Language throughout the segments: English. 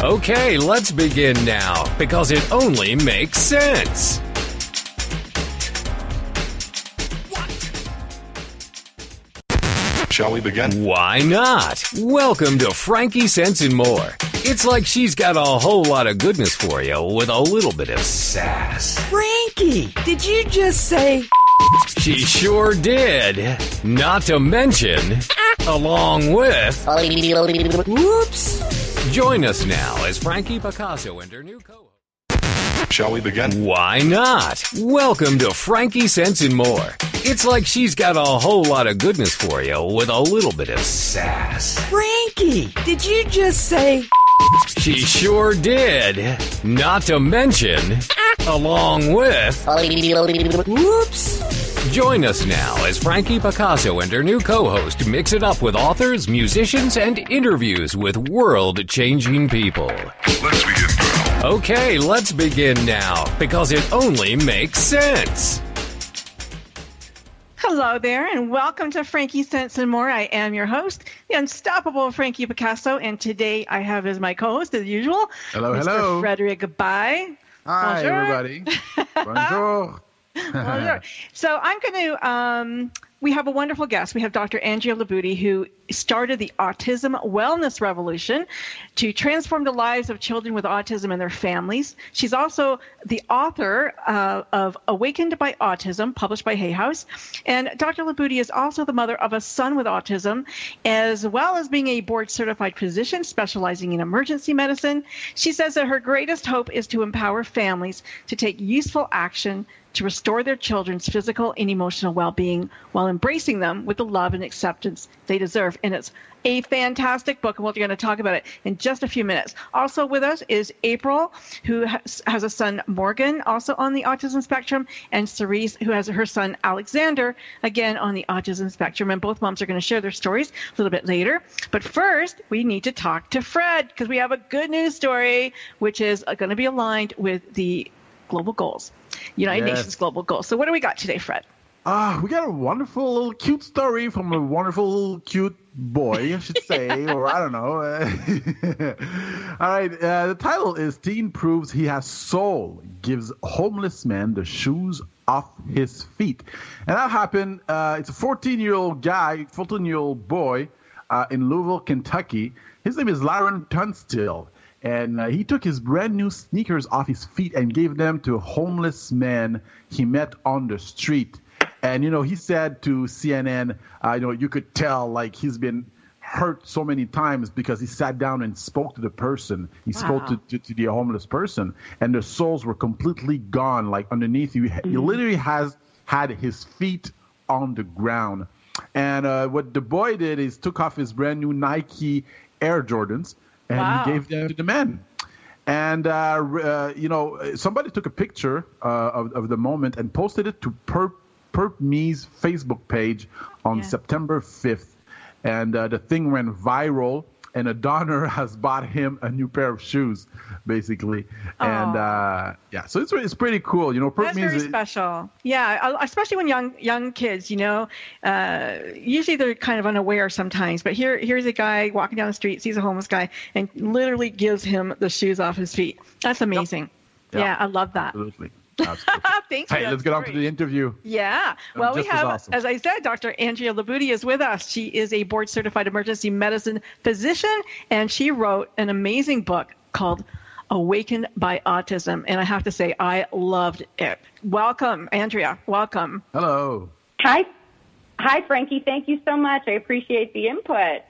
Let's begin, pal. Okay, let's begin now because it only makes sense. Shall we begin? Why not? Welcome to Frankie Sense and More. It's like she's got a whole lot of goodness for you with a little bit of sass. Frankie, did you just say? She sure did. Not to mention, along with. Whoops. Join us now as Frankie Picasso and her new co op. Shall we begin? Why not? Welcome to Frankie Sense and More. It's like she's got a whole lot of goodness for you with a little bit of sass. Frankie, did you just say? She sure did. Not to mention, along with. Whoops. Join us now as Frankie Picasso and her new co host mix it up with authors, musicians, and interviews with world changing people. Let's begin, pal. Okay, let's begin now because it only makes sense. Hello there, and welcome to Frankie Sense and More. I am your host, the unstoppable Frankie Picasso, and today I have as my co-host, as usual, Hello, Mr. hello. Frederick Bai. Hi, Bonjour. everybody. Bonjour. So I'm going to. Um, we have a wonderful guest. We have Dr. Andrea Libutti, who started the Autism Wellness Revolution to transform the lives of children with autism and their families. She's also the author uh, of Awakened by Autism, published by Hay House. And Dr. Libutti is also the mother of a son with autism, as well as being a board certified physician specializing in emergency medicine. She says that her greatest hope is to empower families to take useful action to restore their children's physical and emotional well being while embracing them with the love and acceptance they deserve. And it's a fantastic book, and we're going to talk about it in just a few minutes. Also with us is April, who has, has a son, Morgan, also on the autism spectrum, and Cerise, who has her son, Alexander, again on the autism spectrum. And both moms are going to share their stories a little bit later. But first, we need to talk to Fred because we have a good news story, which is going to be aligned with the global goals, United Yes. Nations global goals. So, what do we got today, Fred? Ah, we got a wonderful little cute story from a wonderful little cute boy, I should say, or I don't know. All right, uh, the title is Teen Proves He Has Soul, Gives Homeless Man the Shoes Off His Feet. And that happened, uh, it's a 14 year old guy, 14 year old boy uh, in Louisville, Kentucky. His name is Lyron Tunstill. And uh, he took his brand new sneakers off his feet and gave them to a homeless man he met on the street. And you know, he said to CNN, uh, you know, you could tell like he's been hurt so many times because he sat down and spoke to the person. He spoke to, to, to the homeless person, and their souls were completely gone. Like underneath you, he literally has had his feet on the ground. And uh, what the boy did is took off his brand new Nike Air Jordans and Wow. he gave them to the men. And uh, uh, you know, somebody took a picture uh, of, of the moment and posted it to Perp Perp Me's Facebook page on Yeah. September 5th, and uh, the thing went viral. And a donor has bought him a new pair of shoes, basically. And uh, yeah, so it's it's pretty cool. You know, That's Me very is special. Yeah, especially when young young kids, you know, uh, usually they're kind of unaware sometimes. But here here's a guy walking down the street, sees a homeless guy, and literally gives him the shoes off his feet. That's amazing. Yep. Yeah, I love that. absolutely. Absolutely. Thanks. hey, that let's get on to the interview. Yeah. Um, well, we just as have, awesome. as I said, Dr. Andrea Libutti is with us. She is a board certified emergency medicine physician, and she wrote an amazing book called Awakened by Autism. And I have to say, I loved it. Welcome, Andrea. Welcome. Hello. Hi. Hi, Frankie. Thank you so much. I appreciate the input.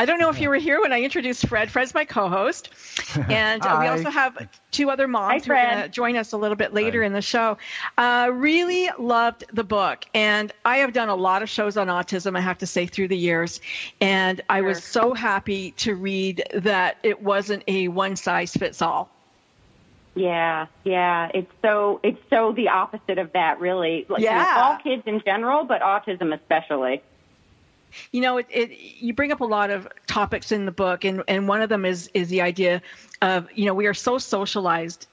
I don't know if you were here when I introduced Fred. Fred's my co-host, and uh, we also have two other moms Hi, who are going to join us a little bit later Hi. in the show. Uh, really loved the book, and I have done a lot of shows on autism. I have to say through the years, and I was so happy to read that it wasn't a one size fits all. Yeah, yeah. It's so it's so the opposite of that, really. Like, you know, Yeah. all kids in general, but autism especially. You know, it, it you bring up a lot of topics in the book, and and one of them is is the idea of you know we are so socialized.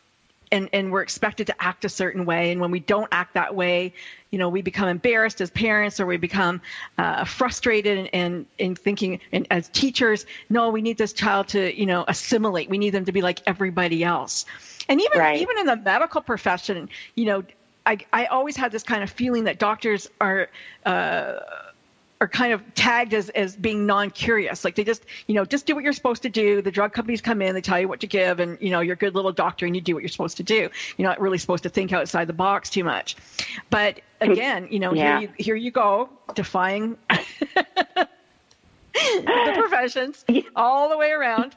And, and we're expected to act a certain way, and when we don't act that way, you know, we become embarrassed as parents, or we become uh, frustrated, and, and and thinking, and as teachers, no, we need this child to, you know, assimilate. We need them to be like everybody else, and even Right. even in the medical profession, you know, I I always had this kind of feeling that doctors are. Uh, are kind of tagged as, as being non-curious. Like they just you know just do what you're supposed to do. The drug companies come in they tell you what to give and you know you're a good little doctor and you do what you're supposed to do. You're not really supposed to think outside the box too much. But again you know Yeah. here you here you go defying the professions all the way around.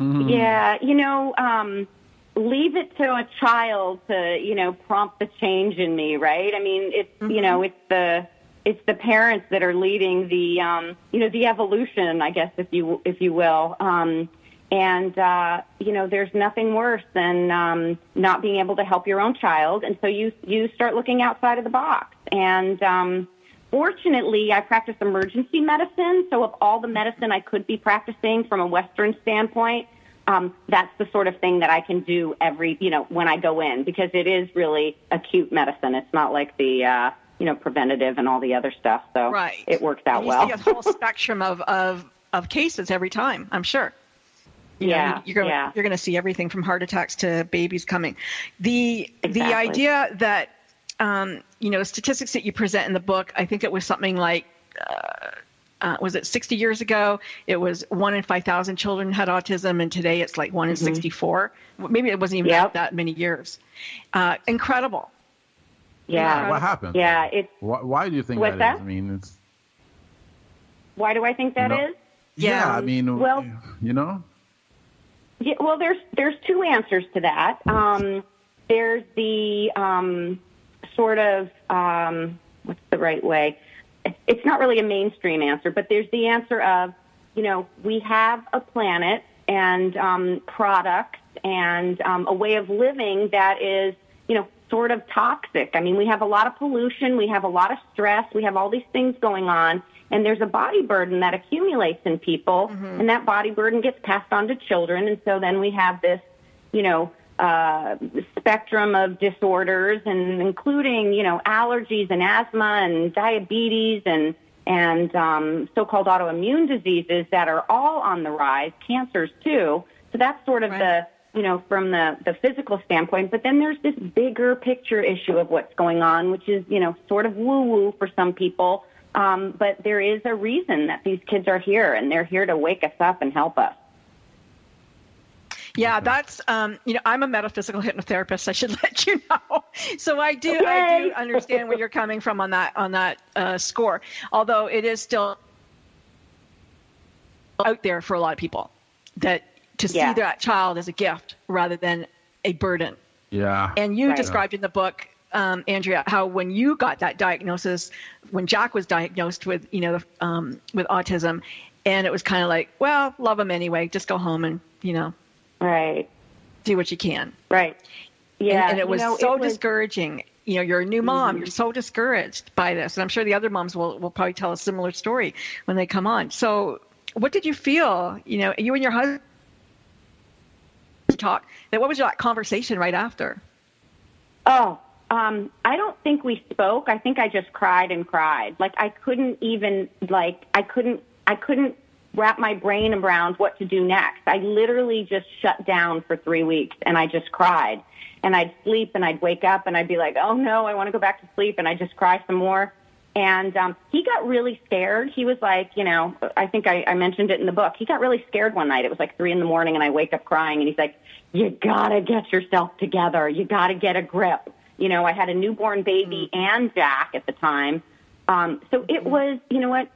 Yeah, you know, um, leave it to a child to, you know, prompt the change in me, right? I mean, it's you know, it's the it's the parents that are leading the um, you know the evolution, I guess, if you if you will. Um, and uh, you know, there's nothing worse than um, not being able to help your own child, and so you you start looking outside of the box. And um, fortunately, I practice emergency medicine, so of all the medicine I could be practicing from a Western standpoint, um, that's the sort of thing that I can do every, you know, when I go in because it is really acute medicine. It's not like the, uh, you know, preventative and all the other stuff. So right it works out and you well. see a whole spectrum of, of of cases every time i'm sure You know, Yeah, you're going yeah. you're going to see everything from heart attacks to babies coming. The the idea that um, you know statistics that you present in the book, I think it was something like. Uh, uh, was it 60 years ago? It was one in 5,000 children had autism, and today it's like one in 64. Maybe it wasn't even Mm-hmm. Yep. that many years. Uh, incredible. Yeah. What happened? Yeah. It's, Why, why do you think What's that is? that? I mean, it's why do I think that is? No. yeah. Yeah. I mean, Well- you know, Yeah, well, there's there's two answers to that. Um, there's the um, sort of um, what's the right way? It's not really a mainstream answer, but there's the answer of you know we have a planet and um, products and um, a way of living that is you know sort of toxic. I mean, we have a lot of pollution, we have a lot of stress, we have all these things going on, and there's a body burden that accumulates in people, and that body burden gets passed on to children, and so then we have this, you know, uh, spectrum of disorders, and including, you know, allergies and asthma and diabetes and and um, so-called autoimmune diseases that are all on the rise, cancers too. So that's sort of Right. the you know, from the, the physical standpoint, but then there's this bigger picture issue of what's going on, which is, you know, sort of woo woo for some people. Um, but there is a reason that these kids are here, and they're here to wake us up and help us. Yeah, that's um, you know, I'm a metaphysical hypnotherapist. I should let you know. So I do, I do understand where you're coming from on that on that uh, score. Although it is still out there for a lot of people that to see Yeah. that child as a gift rather than a burden. yeah. And you Right. described in the book, um, Andrea, how when you got that diagnosis, when Jack was diagnosed with, you know, um, with autism, and it was kind of like, well, love him anyway. Just go home and, you know, Right, do what you can. right. Yeah, and, and it you was know, so it was- discouraging. You know, you're a new mom. Mhm. You're so discouraged by this, and I'm sure the other moms will will probably tell a similar story when they come on. So, what did you feel? You know, you and your husband talk. That what was that conversation right after? Oh, um, I don't think we spoke. I think I just cried and cried. Like I couldn't even like I couldn't I couldn't wrap my brain around what to do next. I literally just shut down for three weeks and I just cried. And I'd sleep and I'd wake up and I'd be like, oh no, I want to go back to sleep. And I just cry some more. And um, he got really scared. He was like, you know, I think I, I mentioned it in the book. He got really scared one night. It was like three in the morning, and I wake up crying, and he's like, "You gotta get yourself together. You gotta get a grip." You know, I had a newborn baby and Jack at the time, um, so it was, you know what,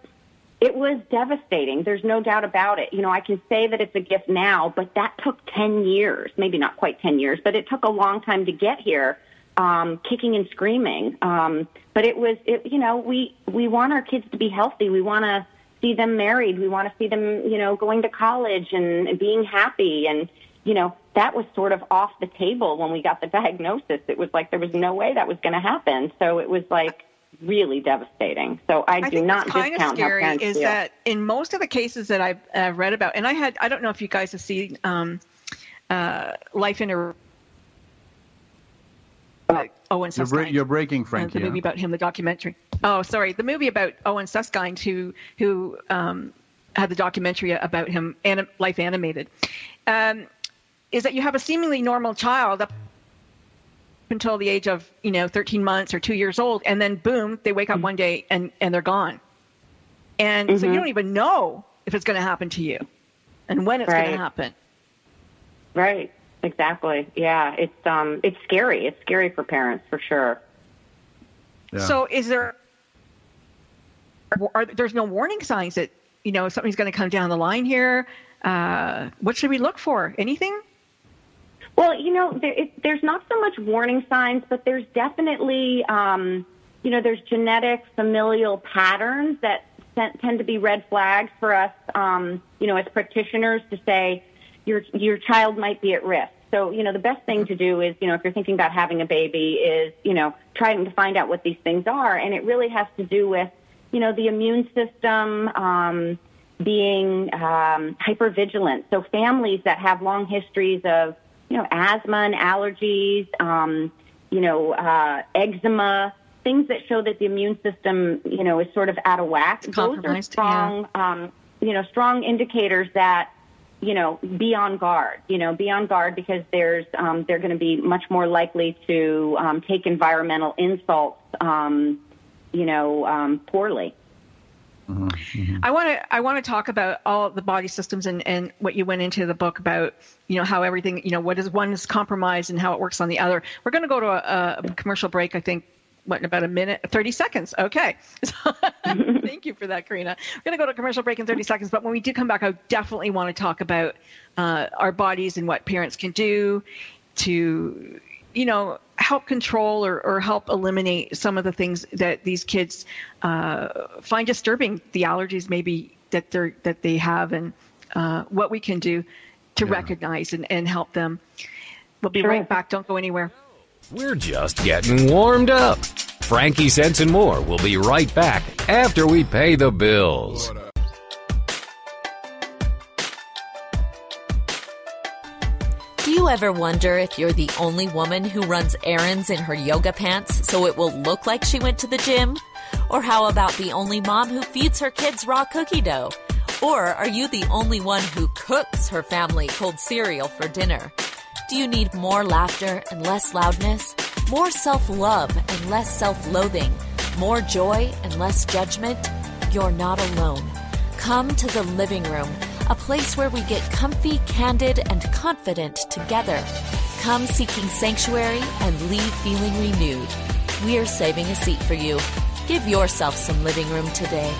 it was devastating. There's no doubt about it. You know, I can say that it's a gift now, but that took 10 years, maybe not quite 10 years, but it took a long time to get here, um, kicking and screaming. Um, but it was, it, you know, we, we want our kids to be healthy. We want to see them married. We want to see them, you know, going to college and, being happy. And, you know, that was sort of off the table when we got the diagnosis. It was like there was no way that was going to happen. So it was like really devastating. So I, I do not kind of discount how scary parents is feel. that in most of the cases that I've uh, read about, and I had, I don't know if you guys have seen um, uh, Life in uh, Owen You're, break, Suskind. you're breaking, Uh, Frankie. the movie about him, the documentary. Oh, sorry, the movie about Owen Suskind, who who um, had the documentary about him, anim- life animated, um, is that you have a seemingly normal child up until the age of you know 13 months or two years old, and then boom, they wake up one day and and they're gone, and so you don't even know if it's going to happen to you, and when it's going to happen. Right. Exactly. Yeah. It's um it's scary. It's scary for parents for sure. Yeah. So is there are there's no warning signs that you know something's going to come down the line here? Uh, what should we look for? Anything? Well, you know, there, it, there's not so much warning signs, but there's definitely, um, you know, there's genetic familial patterns that sen- tend to be red flags for us, um, you know, as practitioners to say your your child might be at risk. So, you know, the best thing to do is, you know, if you're thinking about having a baby, is, you know, trying to find out what these things are, and it really has to do with, you know, the immune system. Um, being um, hypervigilant. So families that have long histories of, you know, asthma and allergies, um, you know, uh, eczema, things that show that the immune system, you know, is sort of out of whack. Those are strong, um, you know, strong indicators that, you know, be on guard. You know, be on guard because there's um, they're going to be much more likely to um, take environmental insults, um, you know, um, poorly. I want to I want to talk about all the body systems and, and what you went into the book about you know how everything you know what is one is compromised and how it works on the other. We're going to go to a, a commercial break. I think what in about a minute, thirty seconds. Okay, So, thank you for that, Karina. We're going to go to a commercial break in thirty seconds. But when we do come back, I definitely want to talk about uh, our bodies and what parents can do to you know help control or, or help eliminate some of the things that these kids uh, find disturbing the allergies maybe that they're that they have and uh, what we can do to recognize and, and help them we'll be Sure. right back don't go anywhere We're just getting warmed up. Frankie Sense and more will be right back after we pay the bills. Do you ever wonder if you're the only woman who runs errands in her yoga pants so it will look like she went to the gym? Or how about the only mom who feeds her kids raw cookie dough? Or are you the only one who cooks her family cold cereal for dinner? Do you need more laughter and less loudness? More self love and less self loathing? More joy and less judgment? You're not alone. Come to the living room, a place where we get comfy, candid, and confident together. Come seeking sanctuary and leave feeling renewed. We're saving a seat for you. Give yourself some living room today.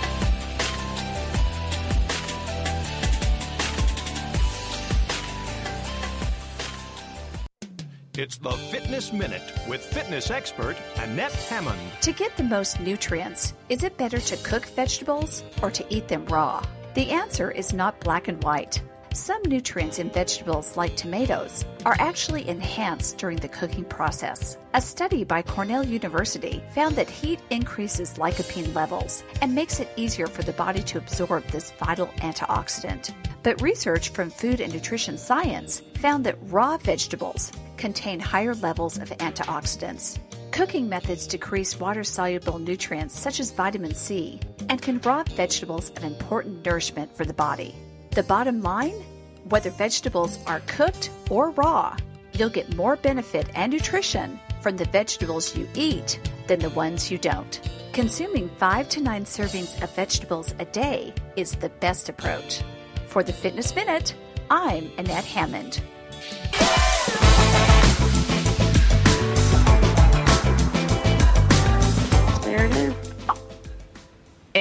It's the Fitness Minute with fitness expert Annette Hammond. To get the most nutrients, is it better to cook vegetables or to eat them raw? The answer is not black and white. Some nutrients in vegetables, like tomatoes, are actually enhanced during the cooking process. A study by Cornell University found that heat increases lycopene levels and makes it easier for the body to absorb this vital antioxidant. But research from Food and Nutrition Science found that raw vegetables contain higher levels of antioxidants. Cooking methods decrease water soluble nutrients such as vitamin C and can rob vegetables of important nourishment for the body. The bottom line whether vegetables are cooked or raw, you'll get more benefit and nutrition from the vegetables you eat than the ones you don't. Consuming 5 to 9 servings of vegetables a day is the best approach. For the Fitness Minute, I'm Annette Hammond.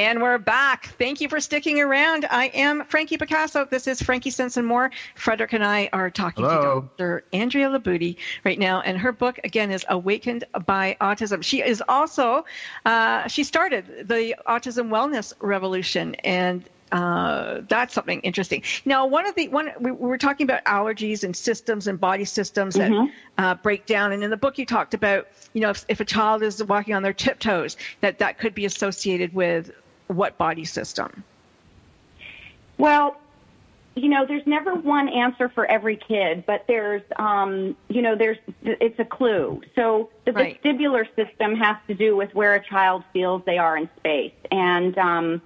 And we're back. Thank you for sticking around. I am Frankie Picasso. This is Frankie Sense and More. Frederick and I are talking Hello. to Dr. Andrea Libutti right now, and her book again is Awakened by Autism. She is also uh, she started the Autism Wellness Revolution, and uh, that's something interesting. Now, one of the one we, we were talking about allergies and systems and body systems that Mhm. uh, break down, and in the book you talked about, you know, if, if a child is walking on their tiptoes, that that could be associated with what body system? Well, you know, there's never one answer for every kid, but there's, um, you know, there's, it's a clue. So the Right. vestibular system has to do with where a child feels they are in space. And, um,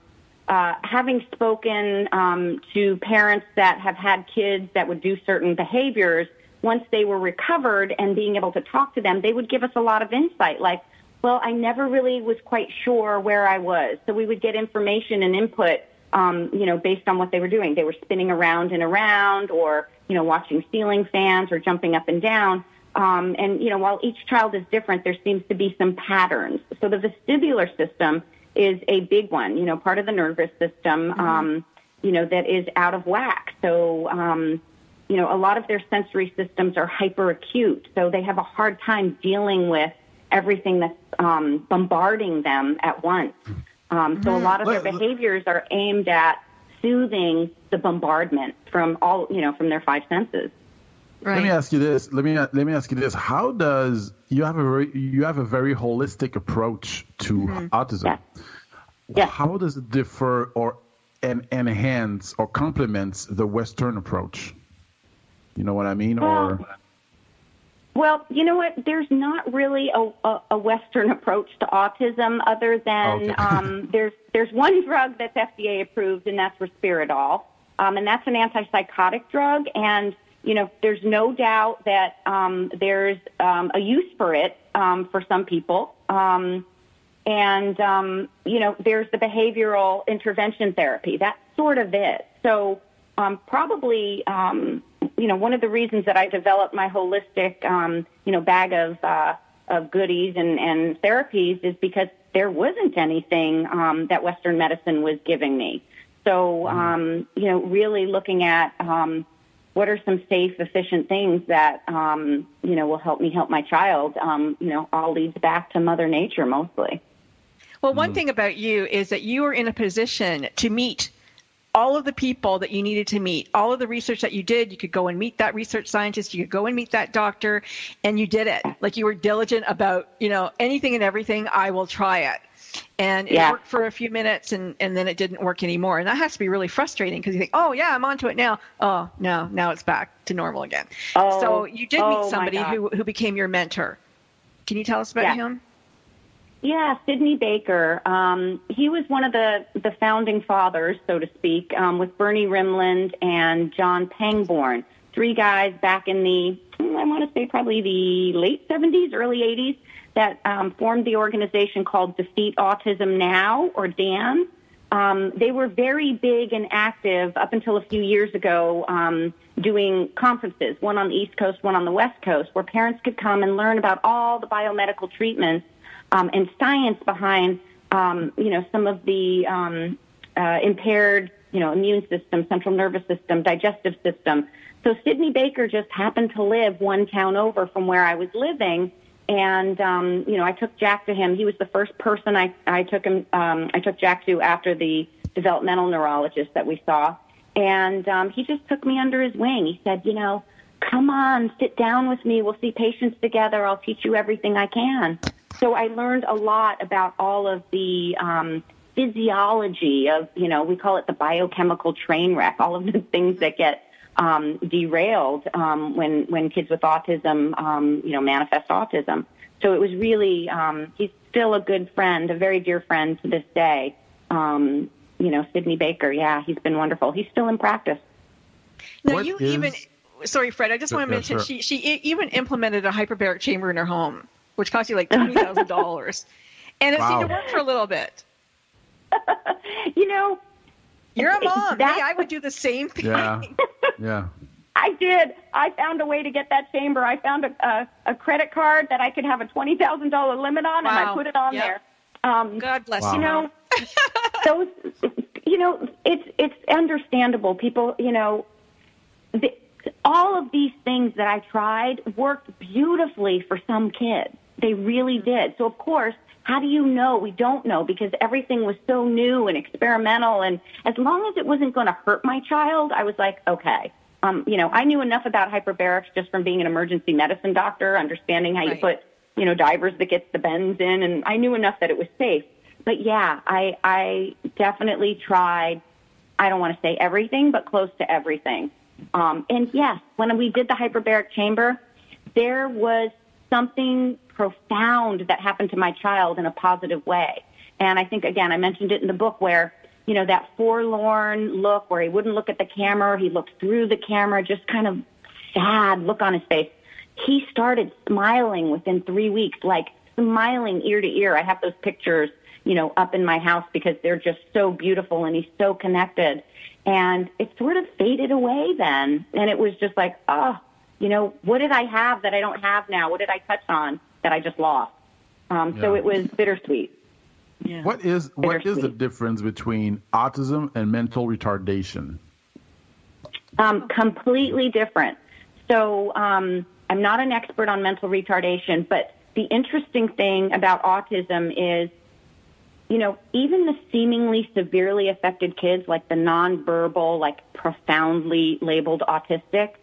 uh, having spoken um, to parents that have had kids that would do certain behaviors, once they were recovered and being able to talk to them, they would give us a lot of insight. Like, well, I never really was quite sure where I was. So we would get information and input, um, you know, based on what they were doing. They were spinning around and around or, you know, watching ceiling fans or jumping up and down. Um, and, you know, while each child is different, there seems to be some patterns. So the vestibular system is a big one, you know, part of the nervous system, um, you know, that is out of whack. So, um, you know, a lot of their sensory systems are hyperacute, so they have a hard time dealing with everything that's um, bombarding them at once. Um, so a lot of their Let- let- behaviors are aimed at soothing the bombardment from all, you know, from their five senses. Let me ask you this. Let me let me ask you this. How does you have a very, you have a very holistic approach to Mm-hmm. autism? How does it differ or en- enhance or complements the Western approach? You know what I mean? or Well, you know what? There's not really a, a, a Western approach to autism, other than Okay. um, there's there's one drug that's FDA approved, and that's risperidol, um, and that's an antipsychotic drug. And you know, there's no doubt that um, there's um, a use for it um, for some people. Um, and um, you know, there's the behavioral intervention therapy. That's sort of it. So um, probably, um, you know, one of the reasons that I developed my holistic, um, you know, bag of uh, of goodies and, and therapies is because there wasn't anything um, that Western medicine was giving me. So, um, you know, really looking at um, what are some safe, efficient things that um, you know will help me help my child. Um, you know, all leads back to Mother Nature mostly. Well, one thing about you is that you are in a position to meet all of the people that you needed to meet, all of the research that you did. You could go and meet that research scientist, you could go and meet that doctor, and you did it. Like you were diligent about, you know, anything and everything, I will try it. And it Yeah. worked for a few minutes and, and then it didn't work anymore. And that has to be really frustrating because you think, oh, yeah, I'm onto it now. Oh, no, now it's back to normal again. Oh, so you did oh meet somebody who, who became your mentor. Can you tell us about Yeah. him? Yeah, Sidney Baker. Um, he was one of the, the founding fathers, so to speak, um, with Bernie Rimland and Jon Pangborn. Three guys back in the, hmm, I want to say probably the late 70s, early 80s, that um, formed the organization called Defeat Autism Now, or DAN. Um, they were very big and active up until a few years ago, um, doing conferences, one on the East Coast, one on the West Coast, where parents could come and learn about all the biomedical treatments um, and science behind, um, you know, some of the um, uh, impaired, you know, immune system, central nervous system, digestive system. So Sidney Baker just happened to live one town over from where I was living, and um, you know, I took Jack to him. He was the first person I I took him. Um, I took Jack to after the developmental neurologist that we saw, and um, he just took me under his wing. He said, you know, come on, sit down with me. We'll see patients together. I'll teach you everything I can. So I learned a lot about all of the um, physiology of, you know, we call it the biochemical train wreck, all of the things that get um, derailed um, when when kids with autism, um, you know, manifest autism. So it was really, um, he's still a good friend, a very dear friend to this day. Um, you know, Sidney Baker, yeah, he's been wonderful. He's still in practice. Now What you is- even sorry, Fred. I just want to yeah, mention sure. she she even implemented a hyperbaric chamber in her home, which cost you like twenty thousand dollars, and it seemed to work for a little bit. You know, You're a mom. That's- hey, I would do the same thing. yeah, yeah. I did. I found a way to get that chamber. I found a, a, a credit card that I could have a twenty thousand dollar limit on, and I put it on Yep. there. Um, God bless Wow. you. you know, those, you know, it's it's understandable. People, you know, the, all of these things that I tried worked beautifully for some kids. They really did. So of course, how do you know? We don't know because everything was so new and experimental. And as long as it wasn't going to hurt my child, I was like, okay. Um, you know, I knew enough about hyperbarics just from being an emergency medicine doctor, understanding how you put, you know, divers that gets the bends in, and I knew enough that it was safe. But yeah, I I definitely tried. I don't want to say everything, but close to everything. Um, and yes, when we did the hyperbaric chamber, there was something profound that happened to my child in a positive way. And I think, again, I mentioned it in the book where, you know, that forlorn look where he wouldn't look at the camera, he looked through the camera, just kind of sad look on his face. He started smiling within three weeks, like smiling ear to ear. I have those pictures, you know, up in my house because they're just so beautiful and he's so connected. And it sort of faded away then. And it was just like, oh, you know, what did I have that I don't have now? What did I touch on that I just lost? Um, So it was bittersweet. Yeah. What is what is the difference between autism and mental retardation? Um, completely different. So um, I'm not an expert on mental retardation, but the interesting thing about autism is, you know, even the seemingly severely affected kids, like the nonverbal, like profoundly labeled autistic,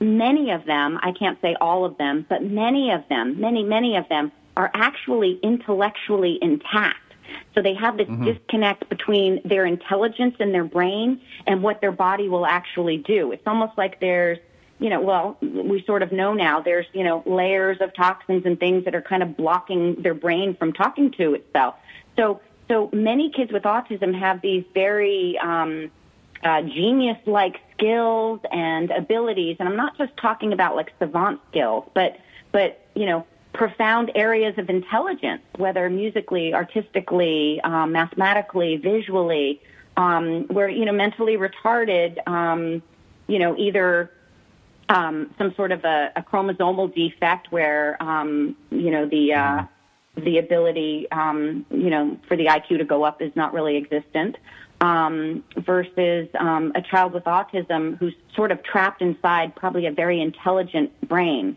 many of them, I can't say all of them, but many of them, many, many of them are actually intellectually intact. So they have this disconnect between their intelligence and their brain and what their body will actually do. It's almost like there's, you know, well, we sort of know now there's, you know, layers of toxins and things that are kind of blocking their brain from talking to itself. So, so many kids with autism have these very, um, uh, genius like skills and abilities. And I'm not just talking about like savant skills, but, but, you know, profound areas of intelligence, whether musically, artistically, um, mathematically, visually, um, where, you know, mentally retarded, um, you know, either um, some sort of a, a chromosomal defect where, um, you know, the, uh, the ability, um, you know, for the IQ to go up is not really existent, um, versus um, a child with autism who's sort of trapped inside probably a very intelligent brain.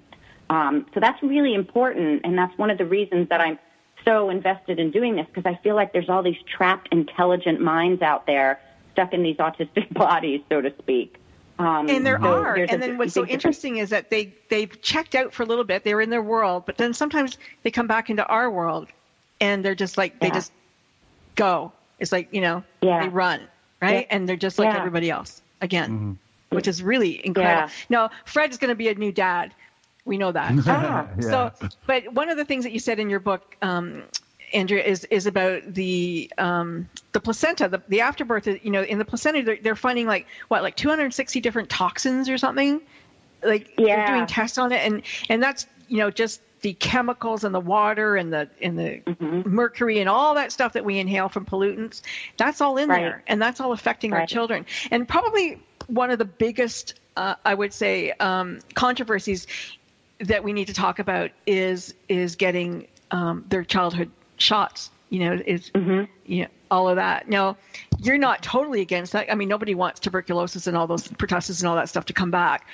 Um, so that's really important, and that's one of the reasons that I'm so invested in doing this because I feel like there's all these trapped, intelligent minds out there stuck in these autistic bodies, so to speak. Um, and there so are. And then what's so difference. interesting is that they they've checked out for a little bit. They're in their world, but then sometimes they come back into our world, and they're just like they just go. It's like you know Yeah. they run right, Yeah. and they're just like Yeah. everybody else again, which is really incredible. Yeah. No, Fred's going to be a new dad. We know that. Ah. Yeah. So, but one of the things that you said in your book, um, Andrea, is is about the um, the placenta, the, the afterbirth. You know, in the placenta, they're, they're finding like what, like 260 different toxins or something. Like they're doing tests on it, and and that's you know just the chemicals and the water and the and the Mm-hmm. mercury and all that stuff that we inhale from pollutants. That's all in Right. there, and that's all affecting our children. And probably one of the biggest, uh, I would say, um, controversies that we need to talk about is is getting um, their childhood shots. You know, is Mm-hmm. you know all of that. Now, you're not totally against that. I mean, nobody wants tuberculosis and all those pertussis and all that stuff to come back.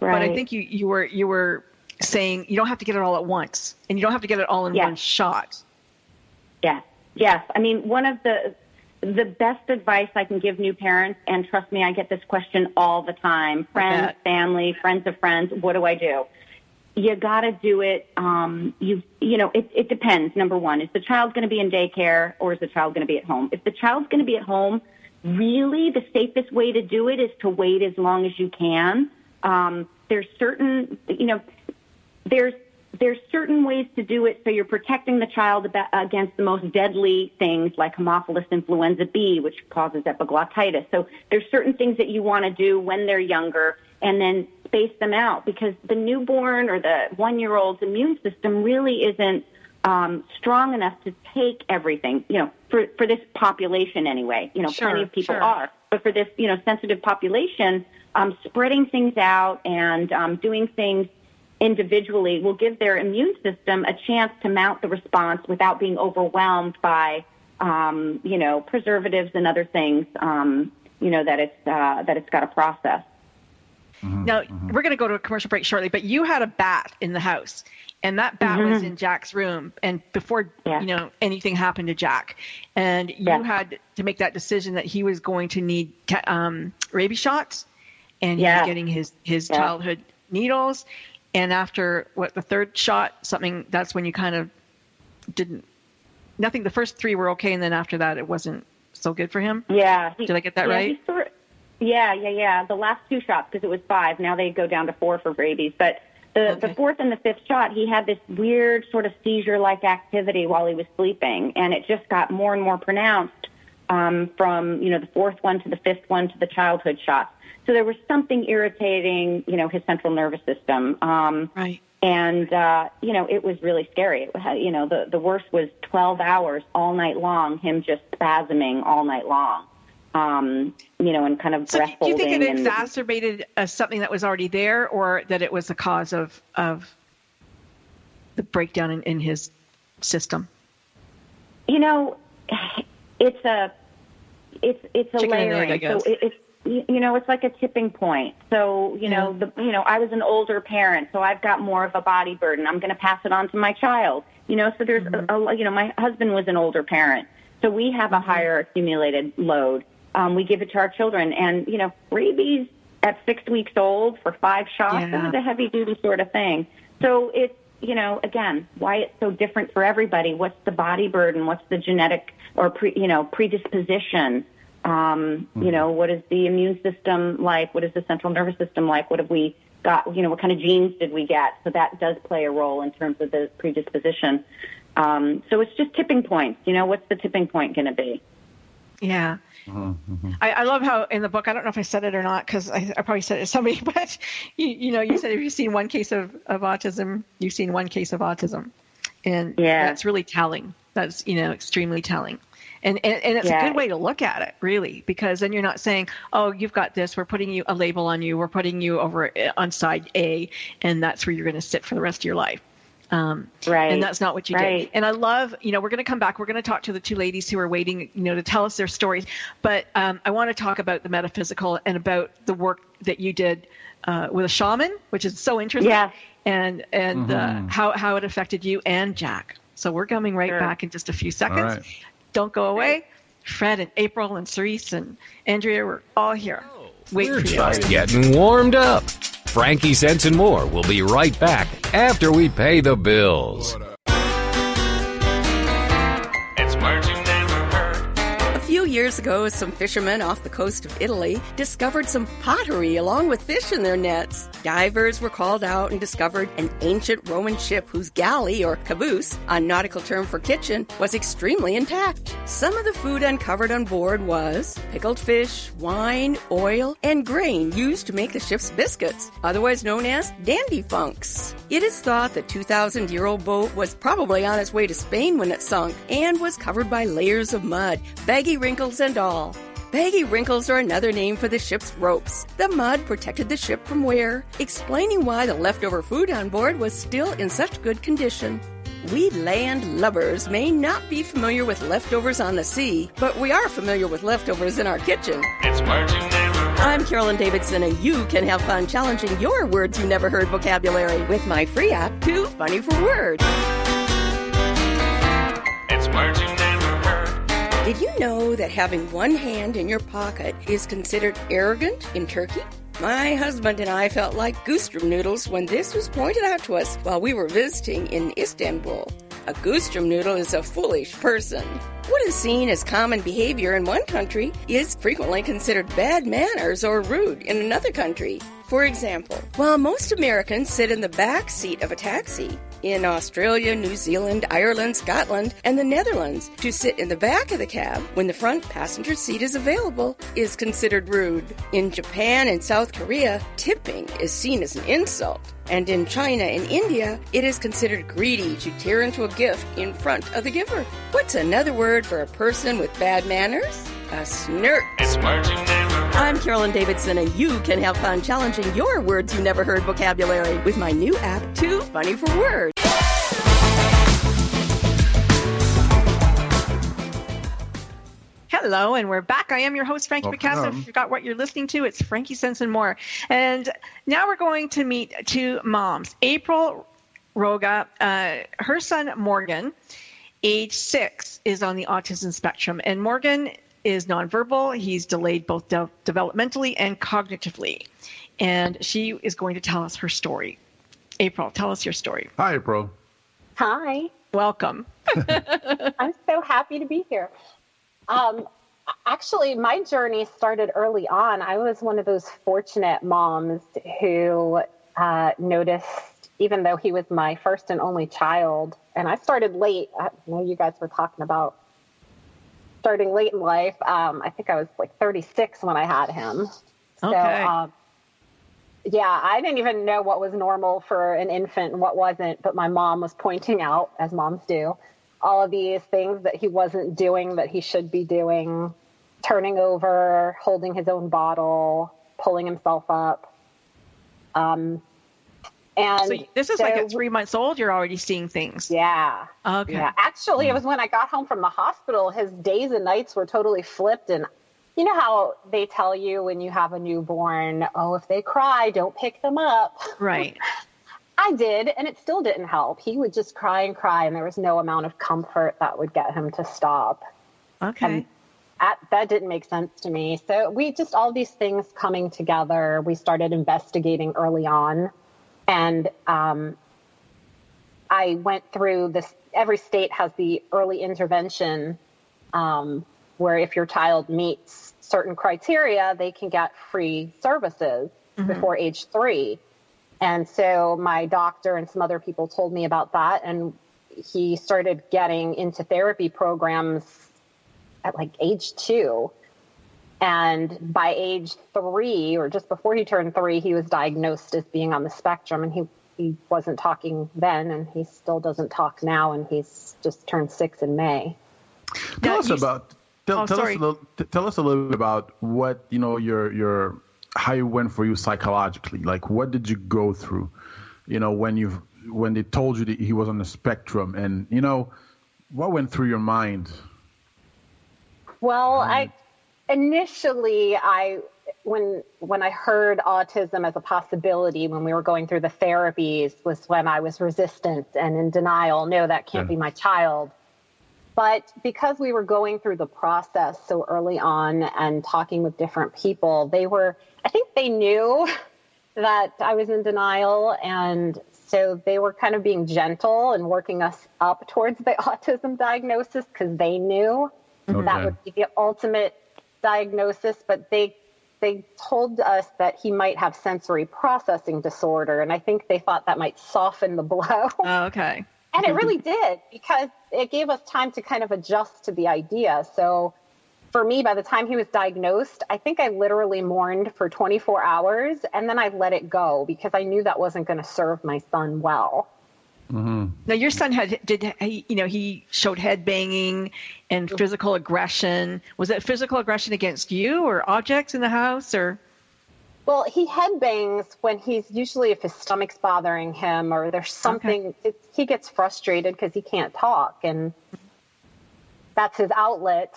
Right. But I think you you were you were saying you don't have to get it all at once, and you don't have to get it all in Yeah. one shot. Yes, yes. I mean, one of the the best advice I can give new parents, and trust me, I get this question all the time: friends, family, friends of friends. What do I do? You got to do it. Um, you you know, it, it depends. Number one, is the child going to be in daycare or is the child going to be at home? If the child's going to be at home, really the safest way to do it is to wait as long as you can. Um, there's certain, you know, there's there's certain ways to do it so you're protecting the child against the most deadly things like Haemophilus influenza B, which causes epiglottitis. So there's certain things that you want to do when they're younger and then space them out because the newborn or the one-year-old's immune system really isn't um, strong enough to take everything, you know, for, for this population anyway. You know, Sure, plenty of people sure. are. But for this, you know, sensitive population, um, spreading things out and um, doing things individually will give their immune system a chance to mount the response without being overwhelmed by, um, you know, preservatives and other things, um, you know, that it's uh, that it's got to process. Now we're going to go to a commercial break shortly, but you had a bat in the house, and that bat was in Jack's room, and before Yeah. you know anything happened to Jack, and you Yeah. had to make that decision that he was going to need ca- um, rabies shots, and he Yeah. was getting his his Yeah. childhood needles, and after what the third shot, something that's when you kind of didn't nothing. The first three were okay, and then after that, it wasn't so good for him. Yeah. he- Did I get that yeah, right? sort- yeah, yeah, yeah. The last two shots, because it was five. Now they go down to four for rabies. But the, the fourth and the fifth shot, he had this weird sort of seizure-like activity while he was sleeping, and it just got more and more pronounced um, from you know the fourth one to the fifth one to the childhood shots. So there was something irritating, you know, his central nervous system. Um, Right. and uh, you know it was really scary. It you know the the worst was 12 hours all night long, him just spasming all night long. Um, you know, and kind of So breath do you think it and exacerbated uh, something that was already there, or that it was the cause of of the breakdown in, in his system? you know, it's a it's it's a Chicken layering. egg. So it, it's you know it's like a tipping point. So you know the you know I was an older parent, so I've got more of a body burden. I'm going to pass it on to my child. You know, so there's Mm-hmm. a, a you know my husband was an older parent, so we have a higher accumulated load. Um, we give it to our children, and you know rabies at six weeks old for five shots Yeah. that is a heavy duty sort of thing. So it's you know again why it's so different for everybody. What's the body burden? What's the genetic or pre, you know predisposition? Um, You know what is the immune system like? What is the central nervous system like? What have we got? You know what kind of genes did we get? So that does play a role in terms of the predisposition. Um, so it's just tipping points. You know what's the tipping point going to be? Yeah. I, I love how in the book, I don't know if I said it or not because I, I probably said it to somebody, but you, you know, you said if you've seen one case of, of autism, you've seen one case of autism. And Yeah. that's really telling. That's, you know, extremely telling. And, and, and it's Yeah. a good way to look at it, really, because then you're not saying, oh, you've got this, we're putting you a label on you, we're putting you over uh, on side A, and that's where you're going to sit for the rest of your life. Um, Right. And that's not what you did. Right. And I love, you know, we're going to come back. We're going to talk to the two ladies who are waiting, you know, to tell us their stories. But um, I want to talk about the metaphysical and about the work that you did uh, with a shaman, which is so interesting. Yeah. And and uh, how how it affected you and Jack. So we're coming right Sure. back in just a few seconds. right. Don't go away. Fred and April and Cerise and Andrea, we're all here. Oh, Wait We're just getting warmed up. Frankie Sense and more will be right back after we pay the bills. Years ago, some fishermen off the coast of Italy discovered some pottery along with fish in their nets. Divers were called out and discovered an ancient Roman ship whose galley, or caboose, a nautical term for kitchen, was extremely intact. Some of the food uncovered on board was pickled fish, wine, oil, and grain used to make the ship's biscuits, otherwise known as dandy funks. It is thought the 2,000 year old boat was probably on its way to Spain when it sunk and was covered by layers of mud, baggy wrinkles and all. Baggy wrinkles are another name for the ship's ropes. The mud protected the ship from wear, explaining why the leftover food on board was still in such good condition. We land lubbers may not be familiar with leftovers on the sea, but we are familiar with leftovers in our kitchen. It's words you never heard. I'm Carolyn Davidson, and you can have fun challenging your words you never heard vocabulary with my free app, Too Funny for Words. It's words you never. Did you know that having one hand in your pocket is considered arrogant in Turkey? My husband and I felt like goostrum noodles when this was pointed out to us while we were visiting in Istanbul. A goostrum noodle is a foolish person. What is seen as common behavior in one country is frequently considered bad manners or rude in another country. For example, while most Americans sit in the back seat of a taxi, in Australia, New Zealand, Ireland, Scotland, and the Netherlands, to sit in the back of the cab when the front passenger seat is available is considered rude. In Japan and South Korea, tipping is seen as an insult. And in China and India, it is considered greedy to tear into a gift in front of the giver. What's another word for a person with bad manners? A snert. It's words you never heard. I'm Carolyn Davidson, and you can have fun challenging your words you never heard vocabulary with my new app, Too Funny for Words. Hello, and we're back. I am your host, Frankie Picasso. If Welcome. you forgot what you're listening to, it's Frankie Sense and More. And now we're going to meet two moms. April Roga, uh, her son Morgan, age six, is on the autism spectrum. And Morgan is nonverbal. He's delayed both de- developmentally and cognitively. And she is going to tell us her story. April, tell us your story. Hi, April. Hi. Welcome. I'm so happy to be here. Um, actually, my journey started early on. I was one of those fortunate moms who uh, noticed, even though he was my first and only child, and I started late. I know you guys were talking about starting late in life. Um, I think I was like 36 when I had him. So, Okay. um, yeah, I didn't even know what was normal for an infant and what wasn't, but my mom was pointing out, as moms do, all of these things that he wasn't doing that he should be doing turning over, holding his own bottle, pulling himself up. Um, and So this is like so- at three months old, you're already seeing things. yeah. Okay. Yeah. Actually, it was when I got home from the hospital, his days and nights were totally flipped. And you know how they tell you when you have a newborn, oh, if they cry, don't pick them up. Right. I did, and it still didn't help. He would just cry and cry, and there was no amount of comfort that would get him to stop. Okay. And that, that didn't make sense to me. So we just all these things coming together. We started investigating early on, and um, I went through this. Every state has the early intervention, um, where if your child meets certain criteria, they can get free services before age three. And so my doctor and some other people told me about that, and he started getting into therapy programs at like age two. And by age three, or just before he turned three, he was diagnosed as being on the spectrum. And he, he wasn't talking then, and he still doesn't talk now. And he's just turned six in May. Tell Now, us about tell, Oh, tell us a little, tell us a little bit about what you know your your how it went for you psychologically. Like what did you go through? You know when you when they told you that he was on the spectrum, and you know what went through your mind. Well, mm-hmm. I initially I when when I heard autism as a possibility when we were going through the therapies was when I was resistant and in denial. No, that can't Yeah. be my child. But because we were going through the process so early on and talking with different people, they were I think they knew that I was in denial and so they were kind of being gentle and working us up towards the autism diagnosis because they knew Okay. that would be the ultimate diagnosis, but they they told us that he might have sensory processing disorder, and I think they thought that might soften the blow. Oh, okay. and it really did because it gave us time to kind of adjust to the idea. So for me, by the time he was diagnosed, I think I literally mourned for 24 hours and then I let it go because I knew that wasn't going to serve my son well. Mm-hmm. Now your son had did he, you know he showed head banging and mm-hmm. physical aggression. Was it physical aggression against you or objects in the house or? Well, he headbangs when he's usually if his stomach's bothering him or there's something. It, he gets frustrated because he can't talk, and that's his outlet.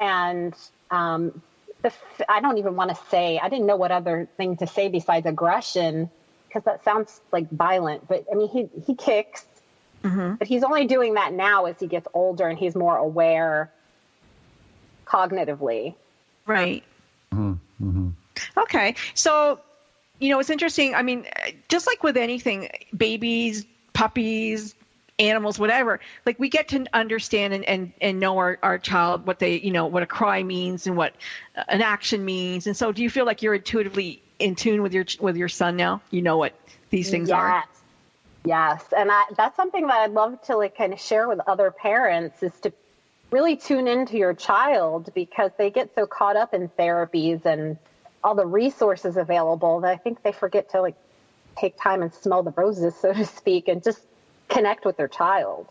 And um, the, f- I don't even want to say. I didn't know what other thing to say besides aggression because that sounds like violent. But I mean, he he kicks, but he's only doing that now as he gets older and he's more aware cognitively. Right. Mm-hmm. Okay. So, you know, it's interesting. I mean, just like with anything, babies, puppies, animals, whatever, like we get to understand and, and, and know our, our child, what they, you know, what a cry means and what uh, an action means. And so do you feel like you're intuitively in tune with your, with your son now? You know what these things yes. are? Yes, and I, that's something that I'd love to like kind of share with other parents is to really tune into your child because they get so caught up in therapies and all the resources available that I think they forget to like take time and smell the roses, so to speak, and just connect with their child.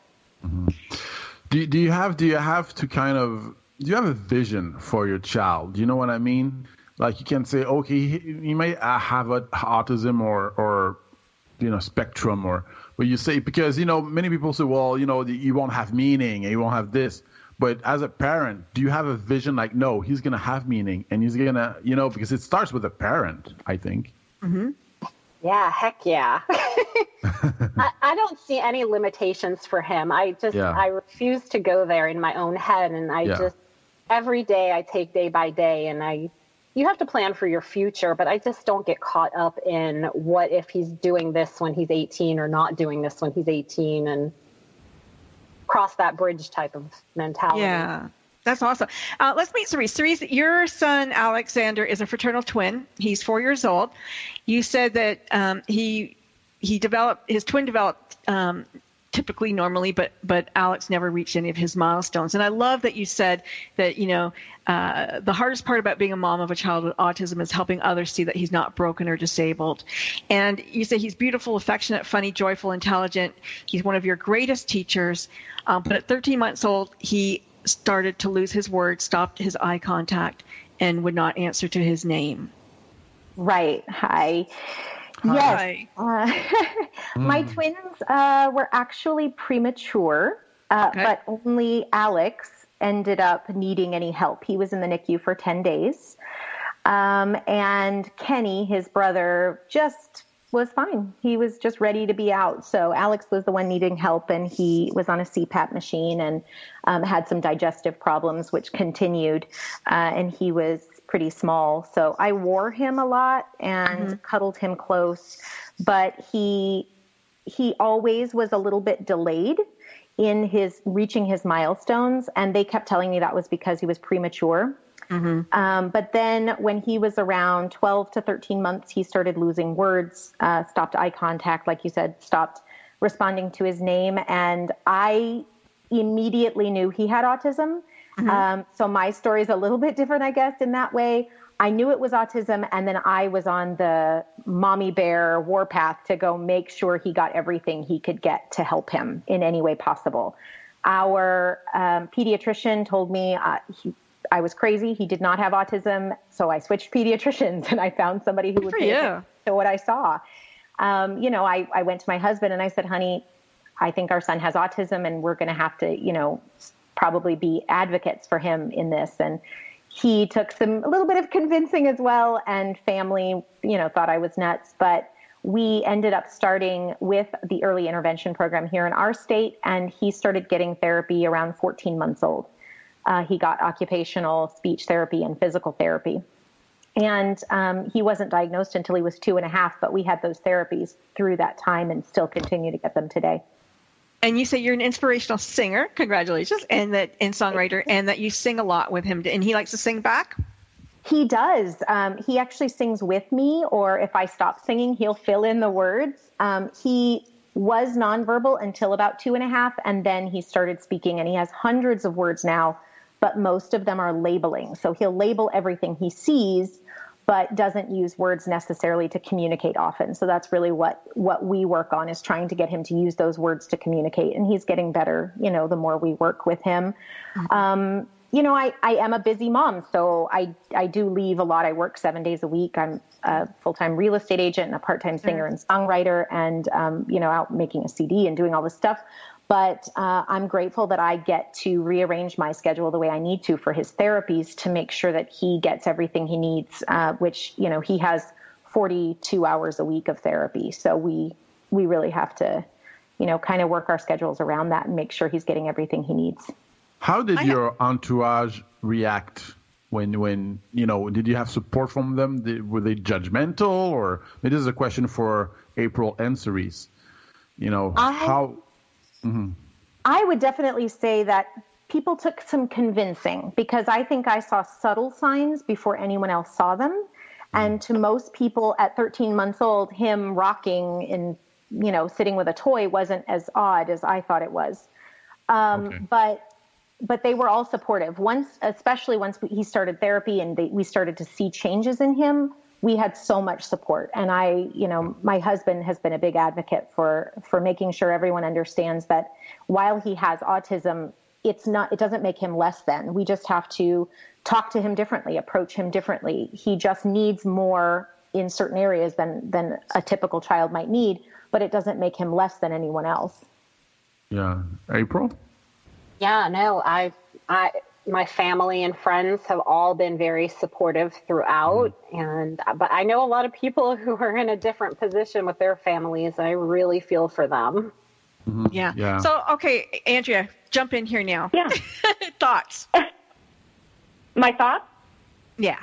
Do do you have do you have to kind of do you have a vision for your child? Do you know what I mean? Like you can say, okay, he, he may uh, have a, autism or or you know spectrum or but you say because you know many people say, well, you know, you won't have meaning and you won't have this, But as a parent, do you have a vision like, no, he's gonna have meaning, and he's gonna, you know, because it starts with a parent, I think. Mm-hmm. Yeah, heck yeah. I, I don't see any limitations for him. I just Yeah. I refuse to go there in my own head, and I Yeah. just every day I take day by day, and I. You have to plan for your future, but I just don't get caught up in what if he's doing this when he's 18 or not doing this when he's 18 and cross that bridge type of mentality. Yeah. That's awesome. Uh, let's meet Cerise. Cerise, your son Alexander is a fraternal twin. He's four years old. You said that um, he he developed his twin developed um, typically normally, but but Alex never reached any of his milestones. And I love that you said that you know uh, the hardest part about being a mom of a child with autism is helping others see that he's not broken or disabled. And you say he's beautiful, affectionate, funny, joyful, intelligent. He's one of your greatest teachers. Um, but at 13 months old, he started to lose his words, stopped his eye contact, and would not answer to his name. Right. Hi. Hi. Yes. Uh, my twins uh, were actually premature, uh, Okay. but only Alex ended up needing any help. He was in the NICU for 10 days. Um, and Kenny, his brother, just was fine. He was just ready to be out. So Alex was the one needing help, and he was on a CPAP machine and um, had some digestive problems, which continued. Uh, and he was pretty small. So I wore him a lot and cuddled him close, but he he always was a little bit delayed in his reaching his milestones, and they kept telling me that was because he was premature. Um, but then when he was around 12 to 13 months, he started losing words, uh, stopped eye contact, like you said, stopped responding to his name. And I immediately knew he had autism. Um, so my story is a little bit different, I guess, in that way. I knew it was autism, and then I was on the mommy bear warpath to go make sure he got everything he could get to help him in any way possible. Our um, pediatrician told me uh, he, I was crazy. He did not have autism, so I switched pediatricians and I found somebody who would for pay you. attention to what I saw. Um, you know, I, I went to my husband and I said, honey, I think our son has autism and we're going to have to, you know, probably be advocates for him in this. And he took some, a little bit of convincing as well. And family, you know, thought I was nuts. But we ended up starting with the early intervention program here in our state. And he started getting therapy around 14 months old. Uh, he got occupational speech therapy and physical therapy. And um, he wasn't diagnosed until he was two and a half, but we had those therapies through that time and still continue to get them today. And you say you're an inspirational singer. Congratulations, and that and songwriter, and that you sing a lot with him. And he likes to sing back. He does. Um, he actually sings with me, or if I stop singing, he'll fill in the words. Um, he was nonverbal until about two and a half, and then he started speaking, and he has hundreds of words now, but most of them are labeling. So he'll label everything he sees, but doesn't use words necessarily to communicate often. So that's really what what we work on is trying to get him to use those words to communicate, and he's getting better. You know, the more we work with him. Um, you know, I, I am a busy mom, so I, I do leave a lot. I work seven days a week. I'm a full time real estate agent and a part time singer and songwriter, and um, you know, out making a CD and doing all this stuff. But uh, I'm grateful that I get to rearrange my schedule the way I need to for his therapies to make sure that he gets everything he needs. Uh, which you know, he has 42 hours a week of therapy, so we we really have to, you know, kind of work our schedules around that and make sure he's getting everything he needs. How did your entourage react when, when you know, did you have support from them? Did, were they judgmental, or maybe this is a question for April and Cerise? You know, I- how? Mhm. I would definitely say that people took some convincing because I think I saw subtle signs before anyone else saw them. And to most people at 13 months old, him rocking and, you know, sitting with a toy wasn't as odd as I thought it was. Um, But but they were all supportive. Once, especially once we, he started therapy and they, we started to see changes in him, we had so much support. And I, you know, my husband has been a big advocate for for making sure everyone understands that while he has autism, it's not it doesn't make him less than. We just have to talk to him differently, approach him differently. He just needs more in certain areas than than a typical child might need, but it doesn't make him less than anyone else. Yeah, April. Yeah, no, I I, my family and friends have all been very supportive throughout, and but I know a lot of people who are in a different position with their families. I really feel for them. Yeah. Yeah. So, okay, Andrea, jump in here now. Yeah. Thoughts? My thoughts? Yeah.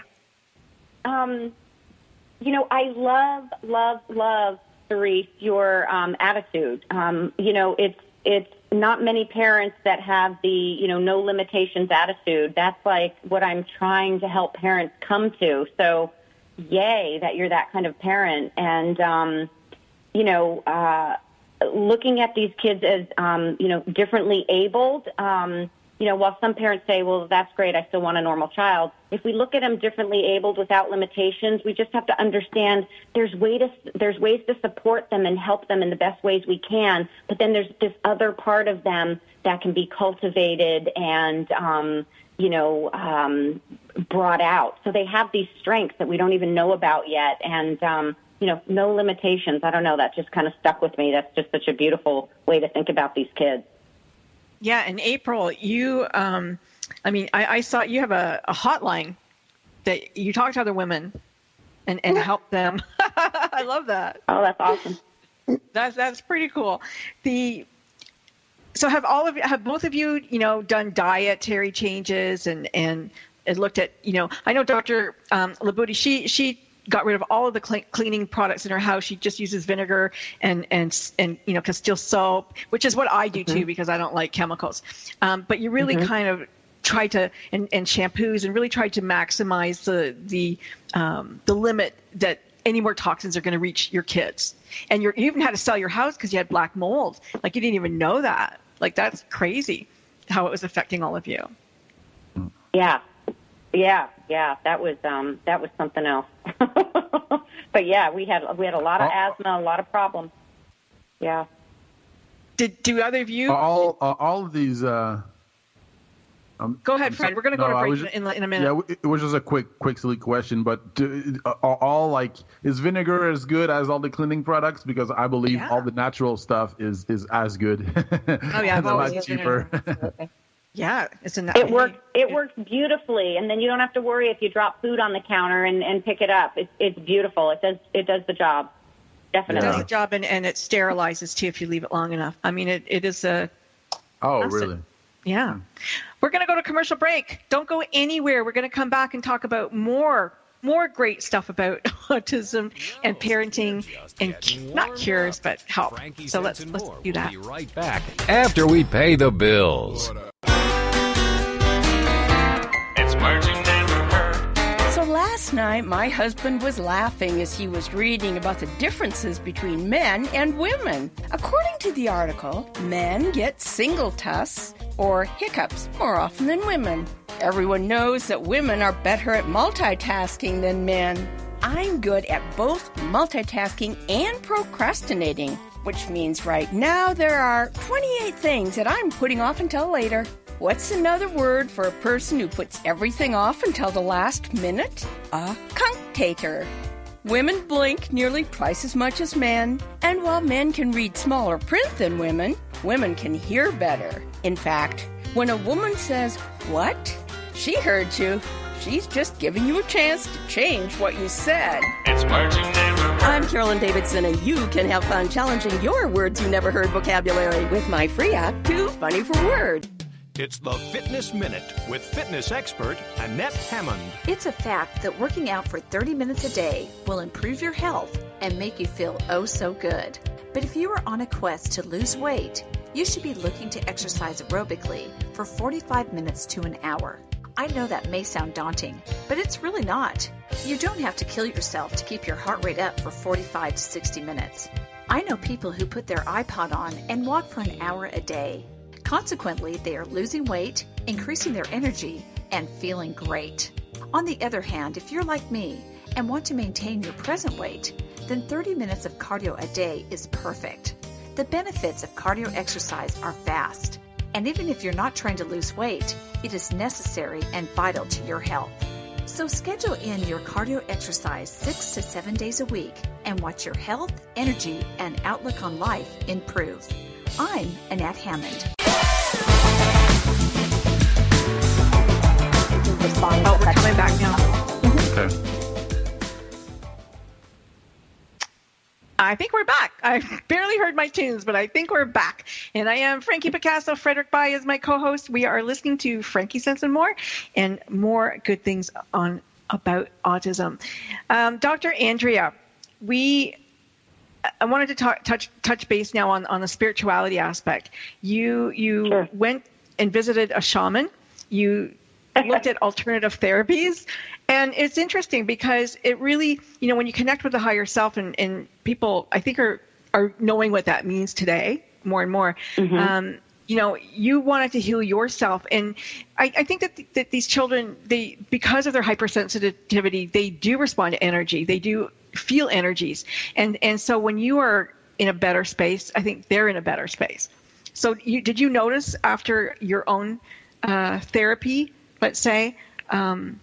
Um, you know, I love, love, love, Therese, your um, attitude. Um, you know, it's it's not many parents that have the you know no limitations attitude. That's like what I'm trying to help parents come to. So, yay that you're that kind of parent, and um, you know, uh, looking at these kids as um, you know differently abled. Um, you know, while some parents say, well, that's great, I still want a normal child. If we look at them differently abled without limitations, we just have to understand there's way to, there's ways to support them and help them in the best ways we can. But then there's this other part of them that can be cultivated and, um, you know, um, brought out. So they have these strengths that we don't even know about yet. And, um, you know, no limitations. I don't know. That just kind of stuck with me. That's just such a beautiful way to think about these kids. Yeah, in April, you, um, I mean, I, I saw you have a, a hotline that you talk to other women and, and help them. I love that. Oh, that's awesome. That's that's pretty cool. The so have all of you have both of you you know done dietary changes and and, and looked at you know I know Dr. Um, Libutti she she got rid of all of the cle- cleaning products in her house. She just uses vinegar and and and you know Castile soap, which is what I do too because I don't like chemicals. Um, but you really Mhm. kind of try to and, and shampoos and really try to maximize the the um, the limit that any more toxins are going to reach your kids. And you're, you even had to sell your house because you had black mold. Like you didn't even know that. Like that's crazy how it was affecting all of you. Yeah, yeah, yeah. That was um, that was something else. but yeah, we had we had a lot of asthma, a lot of problems. Yeah. Did do either of you? all uh, all of these. Uh, um, Go ahead, Fred. We're going to go no, to break was in, in, in a minute. Yeah, it was just a quick, quick, silly question. But do, uh, are all like, is vinegar as good as all the cleaning products? Because I believe Yeah. all the natural stuff is is as good. Oh, yeah, I've and a lot used cheaper. yeah, it's a It works. It works beautifully, and then you don't have to worry if you drop food on the counter and, and pick it up. It's it's beautiful. It does it does the job. It Definitely. does the job and, and it sterilizes too if you leave it long enough. I mean, it, it is a oh, That's really? Yeah. Hmm. We're going to go to commercial break. Don't go anywhere. We're going to come back and talk about more more great stuff about autism and parenting and not cures but help. So let's let's do that. Be right back after we pay the bills. So last night, my husband was laughing as he was reading about the differences between men and women. According to the article, men get singultus or hiccups more often than women. Everyone knows that women are better at multitasking than men. I'm good at both multitasking and procrastinating, which means right now there are 28 things that I'm putting off until later. What's another word for a person who puts everything off until the last minute? A cunctator. Women blink nearly twice as much as men, and while men can read smaller print than women, women can hear better. In fact, when a woman says, What? She heard you. She's just giving you a chance to change what you said. It's words you never heard. I'm Carolyn Davidson, and you can have fun challenging your words you never heard vocabulary with my free app, Too Funny for Word. It's the Fitness Minute with fitness expert Annette Hammond. It's a fact that working out for 30 minutes a day will improve your health and make you feel oh so good. But if you are on a quest to lose weight, you should be looking to exercise aerobically for 45 minutes to an hour. I know that may sound daunting, but it's really not. You don't have to kill yourself to keep your heart rate up for 45 to 60 minutes. I know people who put their iPod on and walk for an hour a day. Consequently, they are losing weight, increasing their energy, and feeling great. On the other hand, if you're like me and want to maintain your present weight, then 30 minutes of cardio a day is perfect. The benefits of cardio exercise are vast, and even if you're not trying to lose weight, it is necessary and vital to your health. So schedule in your cardio exercise six to seven days a week and watch your health, energy, and outlook on life improve. I'm Annette Hammond. Oh, we're coming back now. Okay. Mm-hmm. I think we're back. I barely heard my tunes, but I think we're back. And I am Frankie Picasso. Frederick Bai is my co-host. We are listening to Frankie Sense and More, and more good things on about autism. Um, Dr. Andrea, we I wanted to talk, touch touch base now on, on the spirituality aspect. You you went and visited a shaman. You looked at alternative therapies, and it's interesting because it really you know when you connect with the higher self and, and people I think are are knowing what that means today more and more. Um, you know, you wanted to heal yourself, and I, I think that, that these children, they because of their hypersensitivity, they do respond to energy. They do feel energies, and and so when you are in a better space, I think they're in a better space. So, you, did you notice after your own uh, therapy, let's say, um,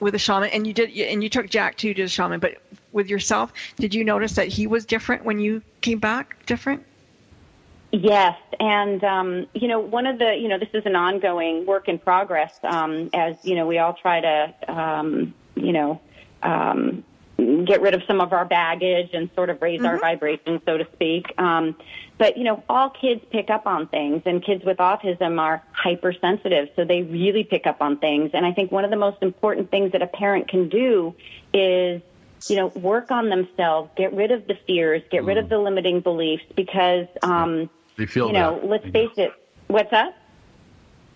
with a shaman, and you did, and you took Jack too to the shaman, but with yourself, did you notice that he was different when you came back? Different? Yes, and um, you know, one of the you know, this is an ongoing work in progress. Um, as you know, we all try to um, you know um, get rid of some of our baggage and sort of raise our vibration, so to speak. Um, but you know, all kids pick up on things, and kids with autism are hypersensitive, so they really pick up on things. And I think one of the most important things that a parent can do is you know, work on themselves, get rid of the fears, get rid of the limiting beliefs because, um, They feel you know, that. let's face it. What's that?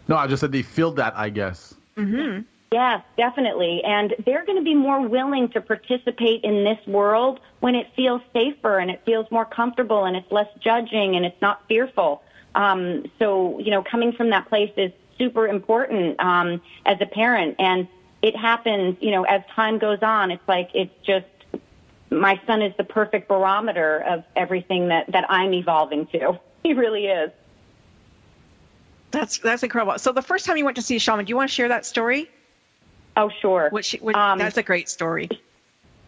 No, I just said they feel that. I guess. Mm-hmm. Yes, definitely. And they're going to be more willing to participate in this world when it feels safer and it feels more comfortable and it's less judging and it's not fearful. Um, so, you know, coming from that place is super important um, as a parent. And it happens, you know, as time goes on. It's like it's just my son is the perfect barometer of everything that, that I'm evolving to. He really is. That's that's incredible. So the first time you went to see a shaman, do you want to share that story? Oh, sure. What she, what, Um, that's a great story.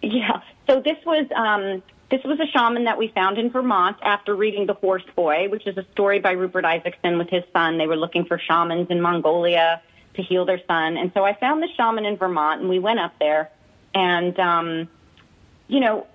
Yeah. So this was um, this was a shaman that we found in Vermont after reading The Horse Boy, which is a story by Rupert Isaacson with his son. They were looking for shamans in Mongolia to heal their son, and so I found the shaman in Vermont, and we went up there, and um, you know.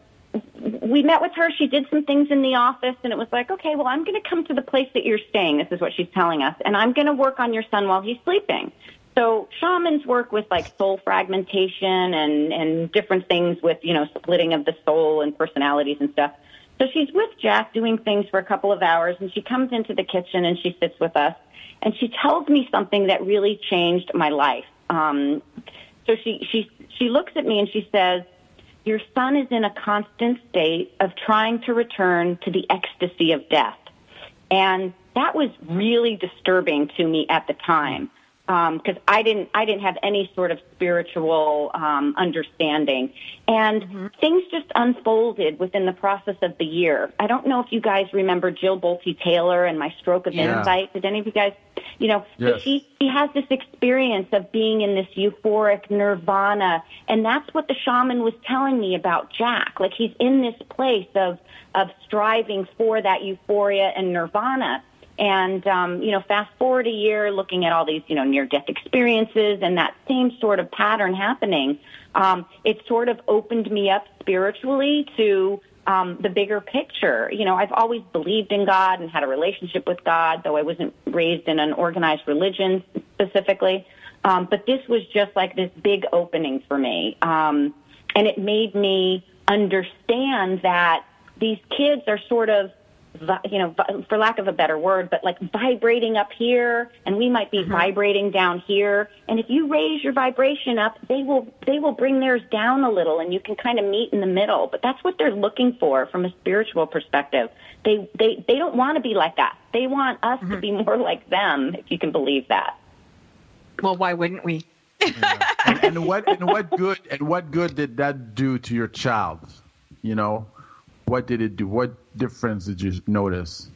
We met with her. She did some things in the office, and it was like, okay, well, I'm going to come to the place that you're staying. This is what she's telling us, and I'm going to work on your son while he's sleeping. So shamans work with like soul fragmentation and and different things with you know splitting of the soul and personalities and stuff. So she's with Jack doing things for a couple of hours, and she comes into the kitchen and she sits with us, and she tells me something that really changed my life. Um, so she she she looks at me and she says, "Your son is in a constant state of trying to return to the ecstasy of death." And that was really disturbing to me at the time because I didn't I didn't have any sort of spiritual um, understanding, and things just unfolded within the process of the year. I don't know if you guys remember Jill Bolte Taylor and my stroke of Yeah. insight. Did any of you guys, you know, Yes. she she has this experience of being in this euphoric nirvana, and that's what the shaman was telling me about Jack. Like he's in this place of of striving for that euphoria and nirvana. And um, you know, fast forward a year, looking at all these you know near death experiences and that same sort of pattern happening, um, it sort of opened me up spiritually to um, the bigger picture. You know, I've always believed in God and had a relationship with God, though I wasn't raised in an organized religion specifically. Um, but this was just like this big opening for me, um, and it made me understand that these kids are sort of you know, for lack of a better word, but like vibrating up here, and we might be mm-hmm. vibrating down here. And if you raise your vibration up, they will they will bring theirs down a little, and you can kind of meet in the middle. But that's what they're looking for from a spiritual perspective. They they they don't want to be like that. They want us to mm-hmm. be more like them, if you can believe that. Well, why wouldn't we? and, and what and what good and what good did that do to your child? You know, what did it do? What difference did you notice?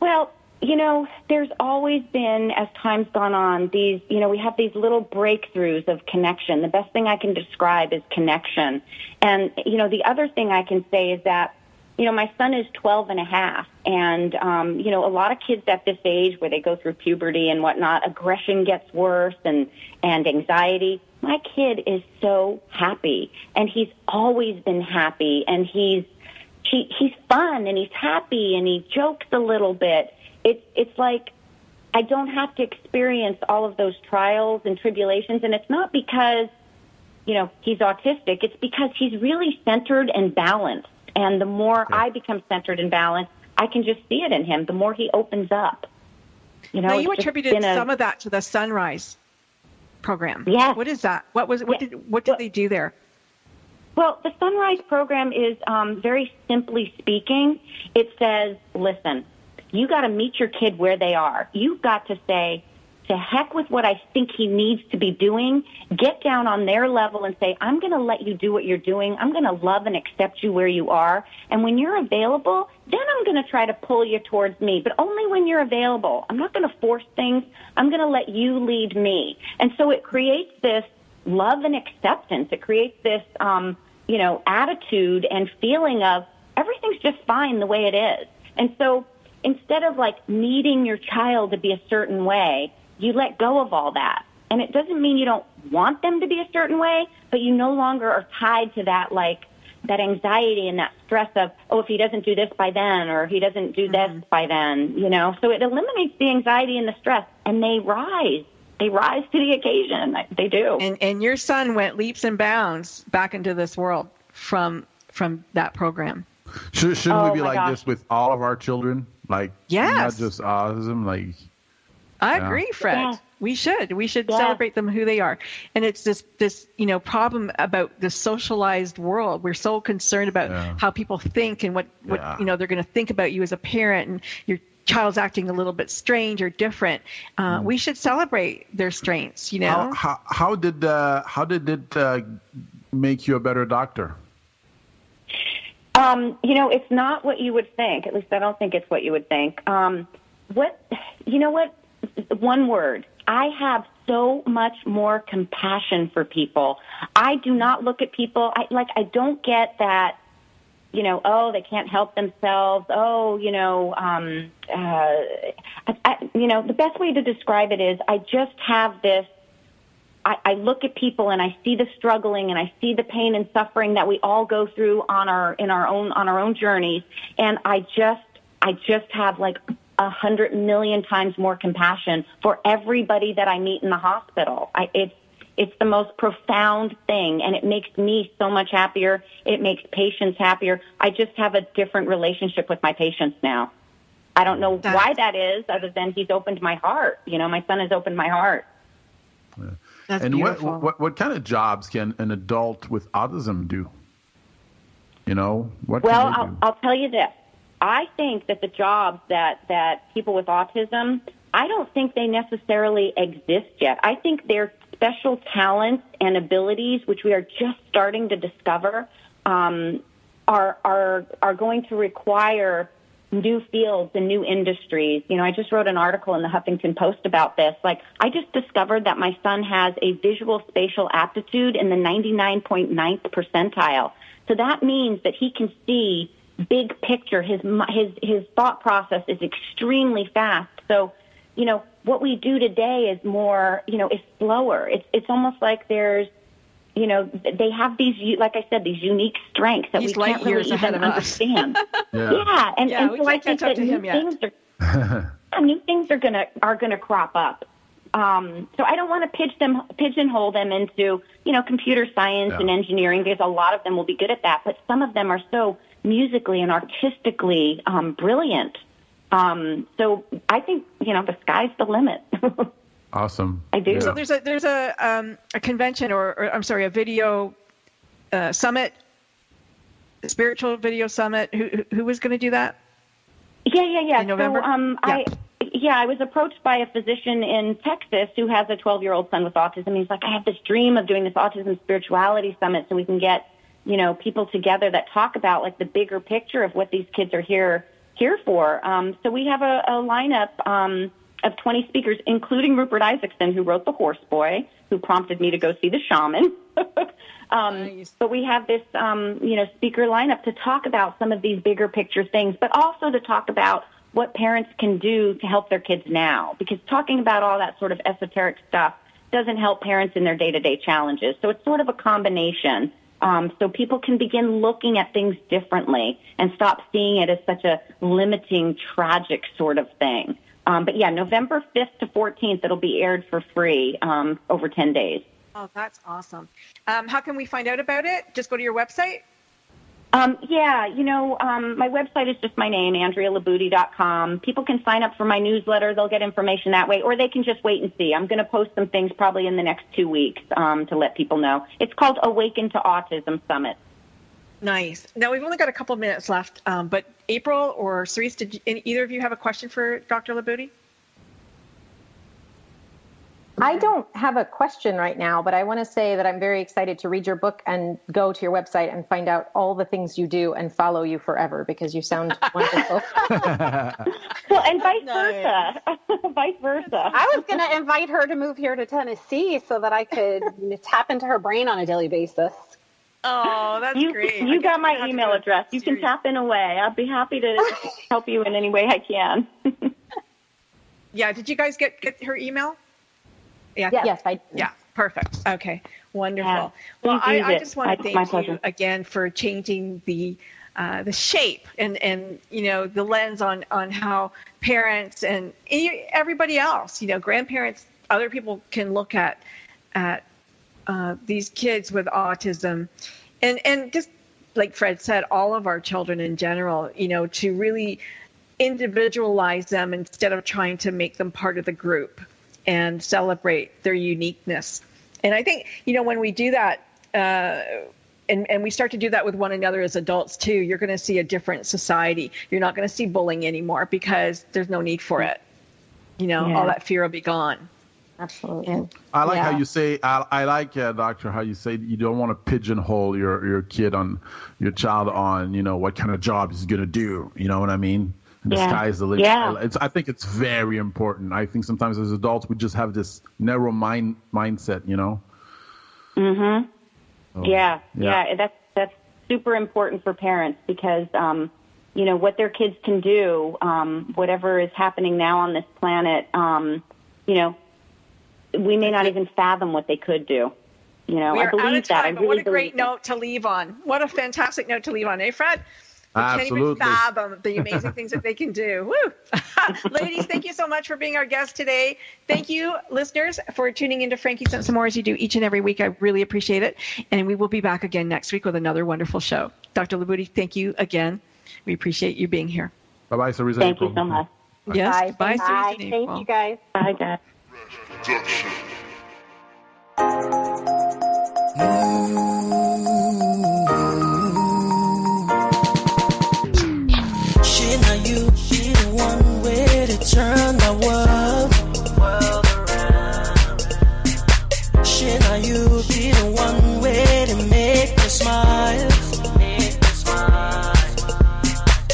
Well, you know, there's always been, as time's gone on, these, you know, we have these little breakthroughs of connection. The best thing I can describe is connection. And, you know, the other thing I can say is that you know, my son is 12 and a half, and, um, you know, a lot of kids at this age where they go through puberty and whatnot, aggression gets worse and, and anxiety. My kid is so happy, and he's always been happy, and he's, he, he's fun, and he's happy, and he jokes a little bit. It's, it's like, I don't have to experience all of those trials and tribulations, and it's not because, you know, he's autistic. It's because he's really centered and balanced. And the more I become centered and balanced, I can just see it in him. The more he opens up. You know, now you attributed a- some of that to the Son-Rise program. Yeah. What is that? What was what did what did they do there? Well, the Son-Rise program is um, very simply speaking, it says, listen, you got to meet your kid where they are. You've got to say, to heck with what I think he needs to be doing. Get down on their level and say, I'm going to let you do what you're doing. I'm going to love and accept you where you are. And when you're available, then I'm going to try to pull you towards me, but only when you're available. I'm not going to force things. I'm going to let you lead me. And so it creates this love and acceptance. It creates this, um, you know, attitude and feeling of everything's just fine the way it is. And so instead of like needing your child to be a certain way, you let go of all that. And it doesn't mean you don't want them to be a certain way, but you no longer are tied to that like that anxiety and that stress of, oh, if he doesn't do this by then or if he doesn't do this mm-hmm. by then, you know. So it eliminates the anxiety and the stress and they rise. They rise to the occasion. They do. And and your son went leaps and bounds back into this world from from that program. Should, shouldn't Oh we be like gosh. this with all of our children? Like, Yes. not just autism. Like, I Yeah. agree, Fred. Yeah. We should. We should Yeah. celebrate them who they are. And it's this this you know problem about the socialized world. We're so concerned about Yeah. how people think and what what you know they're going to think about you as a parent and your child's acting a little bit strange or different. Uh, We should celebrate their strengths. You know. how, how how did uh, how did it uh, make you a better doctor? Um, you know, it's not what you would think. At least I don't think it's what you would think. Um, what, you know what? One word. I have so much more compassion for people. I do not look at people, I, like, I don't get that, you know, oh, they can't help themselves. Oh, you know, um, uh, I, I, you know, the best way to describe it is I just have this I, I look at people and I see the struggling and I see the pain and suffering that we all go through on our in our own on our own journeys, and I just I just have like a hundred million times more compassion for everybody that I meet in the hospital. I, it's it's the most profound thing, and it makes me so much happier. It makes patients happier. I just have a different relationship with my patients now. I don't know why that is, other than he's opened my heart. You know, my son has opened my heart. That's and what, beautiful. what what kind of jobs can an adult with autism do? You know, what Well, can I'll, do? I'll tell you this. I think that the jobs that, that people with autism, I don't think they necessarily exist yet. I think they're special talents and abilities, which we are just starting to discover, um, are, are, are going to require new fields and new industries. You know, I just wrote an article in the Huffington Post about this. Like, I just discovered that my son has a visual spatial aptitude in the 99.9th percentile. So that means that he can see big picture. His his his thought process is extremely fast. So, you know, what we do today is more, you know, is slower. It's it's almost like there's you know, they have these, like I said, these unique strengths that He's we can't years really ahead even of us. understand. Yeah. yeah, and, Yeah, and so I think catch up that new things are yeah, new things are gonna are gonna crop up. Um, so I don't want to pitch them pigeonhole them into you know computer science Yeah. and engineering because a lot of them will be good at that, but some of them are so musically and artistically um, brilliant. Um, so I think you know the sky's the limit. awesome. I do. Yeah. So there's a there's a um, a convention or, or I'm sorry a video uh, summit, a spiritual video summit. Who who- who was going to do that? Yeah, yeah, yeah. In November? So, um, I yeah, I was approached by a physician in Texas who has a 12 year old son with autism. He's like, I have this dream of doing this autism spirituality summit so we can get you know people together that talk about like the bigger picture of what these kids are here here for. Um, so we have a, a lineup. Um, of 20 speakers, including Rupert Isaacson, who wrote The Horse Boy, who prompted me to go see The Shaman. um, But we have this, um, you know, speaker lineup to talk about some of these bigger picture things, but also to talk about what parents can do to help their kids now. Because talking about all that sort of esoteric stuff doesn't help parents in their day-to-day challenges. So it's sort of a combination. Um, so people can begin looking at things differently and stop seeing it as such a limiting, tragic sort of thing. Um, but yeah, November 5th to 14th, it'll be aired for free um, over 10 days. Oh, that's awesome. Um, how can we find out about it? Just go to your website? Um, yeah, you know, um, my website is just my name, AndreaLibutti.com. People can sign up for my newsletter. They'll get information that way, or they can just wait and see. I'm going to post some things probably in the next two weeks um, to let people know. It's called Awaken to Autism Summit. Nice. Now we've only got a couple minutes left, um, but April or Cerise, did you, either of you have a question for Dr. Libutti? I don't have a question right now, but I want to say that I'm very excited to read your book and go to your website and find out all the things you do and follow you forever because you sound wonderful. well, and vice versa. vice versa. I was going to invite her to move here to Tennessee so that I could tap into her brain on a daily basis. Oh, that's you, great. You got my email address. You can tap in away. I'll be happy to help you in any way I can. yeah. Did you guys get, get her email? Yeah. Yes, I. Yeah. Perfect. Okay. Wonderful. Yeah, well, I, I just want I- to my thank pleasure. you again for changing the uh, the shape and and you know the lens on on how parents and everybody else, you know, grandparents, other people can look at at uh, these kids with autism, and and just like Fred said, all of our children in general, you know, to really individualize them instead of trying to make them part of the group and celebrate their uniqueness. And I think, you know, when we do that, uh, and, and we start to do that with one another as adults too, you're going to see a different society. You're not going to see bullying anymore because there's no need for it. You know, Yeah. all that fear will be gone. Absolutely. I like how you say. I, I like, uh, doctor, how you say you don't want to pigeonhole your your kid on your child on you know what kind of job he's gonna do. You know what I mean? And The Yeah. sky's the limit. Yeah. It's, I think it's very important. I think sometimes as adults we just have this narrow mind mindset. You know. Mhm. So, yeah, yeah. yeah, That's that's super important for parents because um, you know what their kids can do, um, whatever is happening now on this planet. Um, you know, we may not even fathom what they could do. You know, we I believe out of that. time, I but what really a great believe note to leave on. What a fantastic note to leave on, eh, Fred? We can't even Absolutely. fathom um, the amazing things that they can do. Woo! Ladies, thank you so much for being our guest today. Thank you, listeners, for tuning into Frankie Sense and More as you do each and every week. I really appreciate it. And we will be back again next week with another wonderful show. Dr. Libutti, thank you again. We appreciate you being here. Bye bye, Sarisa. Thank April. you so much. Yes, Bye. bye, Bye. Susan Thank April. you guys. Bye, Dad. Shit,